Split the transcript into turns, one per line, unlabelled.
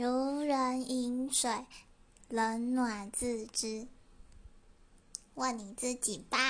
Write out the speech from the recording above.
如人饮水冷暖自知。问你自己吧。